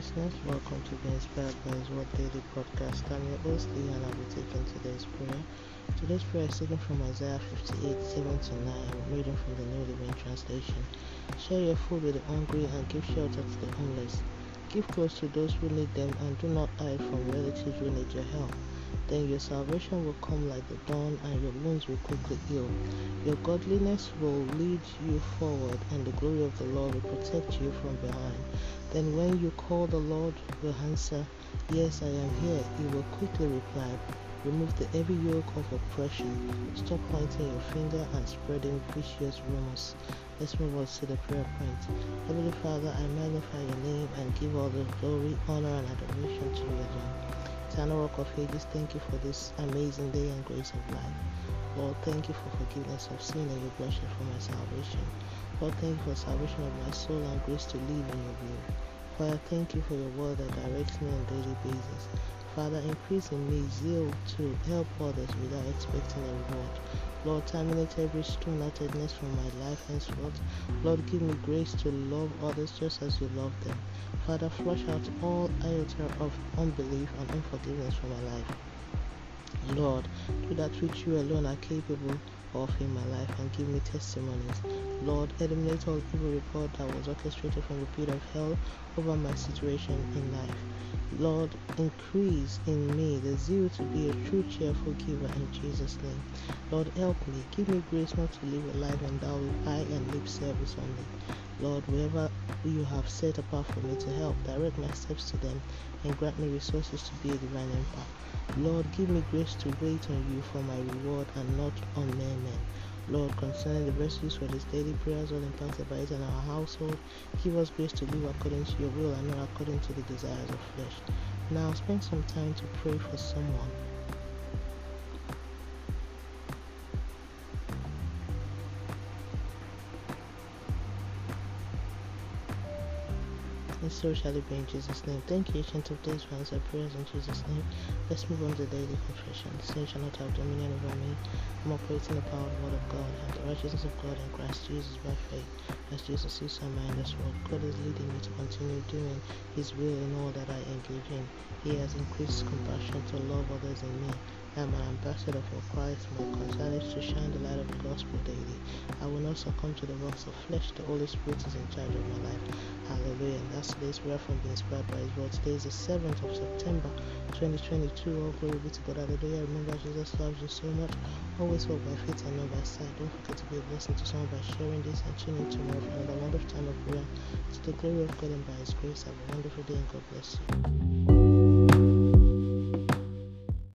Inspired by Word Daily Podcast. I'm your host, Lee, and I'll be taking today's prayer. Today's prayer is taken from Isaiah 58 7 to 9, reading from the New Living Translation. Share your food with the hungry and give shelter to the homeless. Give clothes to those who need them and do not hide from relatives who need your help. Then your salvation will come like the dawn and your wounds will quickly heal. Your godliness will lead you forward and the glory of the Lord will protect you from behind. Then when you call the Lord will answer, Yes, I am here. He will quickly reply, Remove the heavy yoke of oppression. Stop pointing your finger and spreading vicious rumors. Let's move on to the prayer point. Heavenly Father, I magnify your name and give all the glory, honor, and adoration to your name. Eternal Rock of Ages, thank you for this amazing day and grace of life. Lord, thank you for forgiveness of sin and your bloodshed for my salvation. Lord, thank you for salvation of my soul and grace to live in your will. Father, thank you for your word that directs me on a daily basis. Father, increase in me zeal to help others without expecting a reward. Lord, terminate every stone-heartedness from my life henceforth. Lord, give me grace to love others just as you love them. Father, flush out all iota of unbelief and unforgiveness from my life. Lord, do that which you alone are capable of in my life and give me testimonies. Lord, eliminate all evil report that was orchestrated from the pit of hell over my situation in life. Lord, increase in me the zeal to be a true cheerful giver in Jesus' name. Lord, help me. Give me grace not to live a life endowed with eye and lip service only. Lord, wherever you have set apart for me to help, direct my steps to them and grant me resources to be a divine impact. Lord, give me grace to wait on you for my reward and not on mere men. Lord, concerning the verses for this daily prayers, all impacted by it in our household, give us grace to live according to your will and not according to the desires of flesh. Now, spend some time to pray for someone. And so shall it be in Jesus' name. Thank you, ancient of days, for answer prayers in Jesus' name. Let's move on to daily confession. Sin shall not have dominion over me. I'm operating the power of the word of God and the righteousness of God in Christ Jesus by faith. As Jesus on my this world, God is leading me to continue doing His will in all that I engage in. He has increased compassion to love others in me. I am an ambassador for Christ. My concern is to shine the light of the gospel daily. I will not succumb to the works of flesh. The Holy Spirit is in charge of my life. Hallelujah. And that's today's prayer from being inspired by His word. Today is the 7th of September 2022. All glory be to God. Hallelujah. Remember, Jesus loves you so much. Always walk by faith and not by sight. Don't forget to be a blessing to someone by sharing this and tuning in tomorrow for another wonderful time of prayer. To the glory of God and by His grace. Have a wonderful day and God bless you.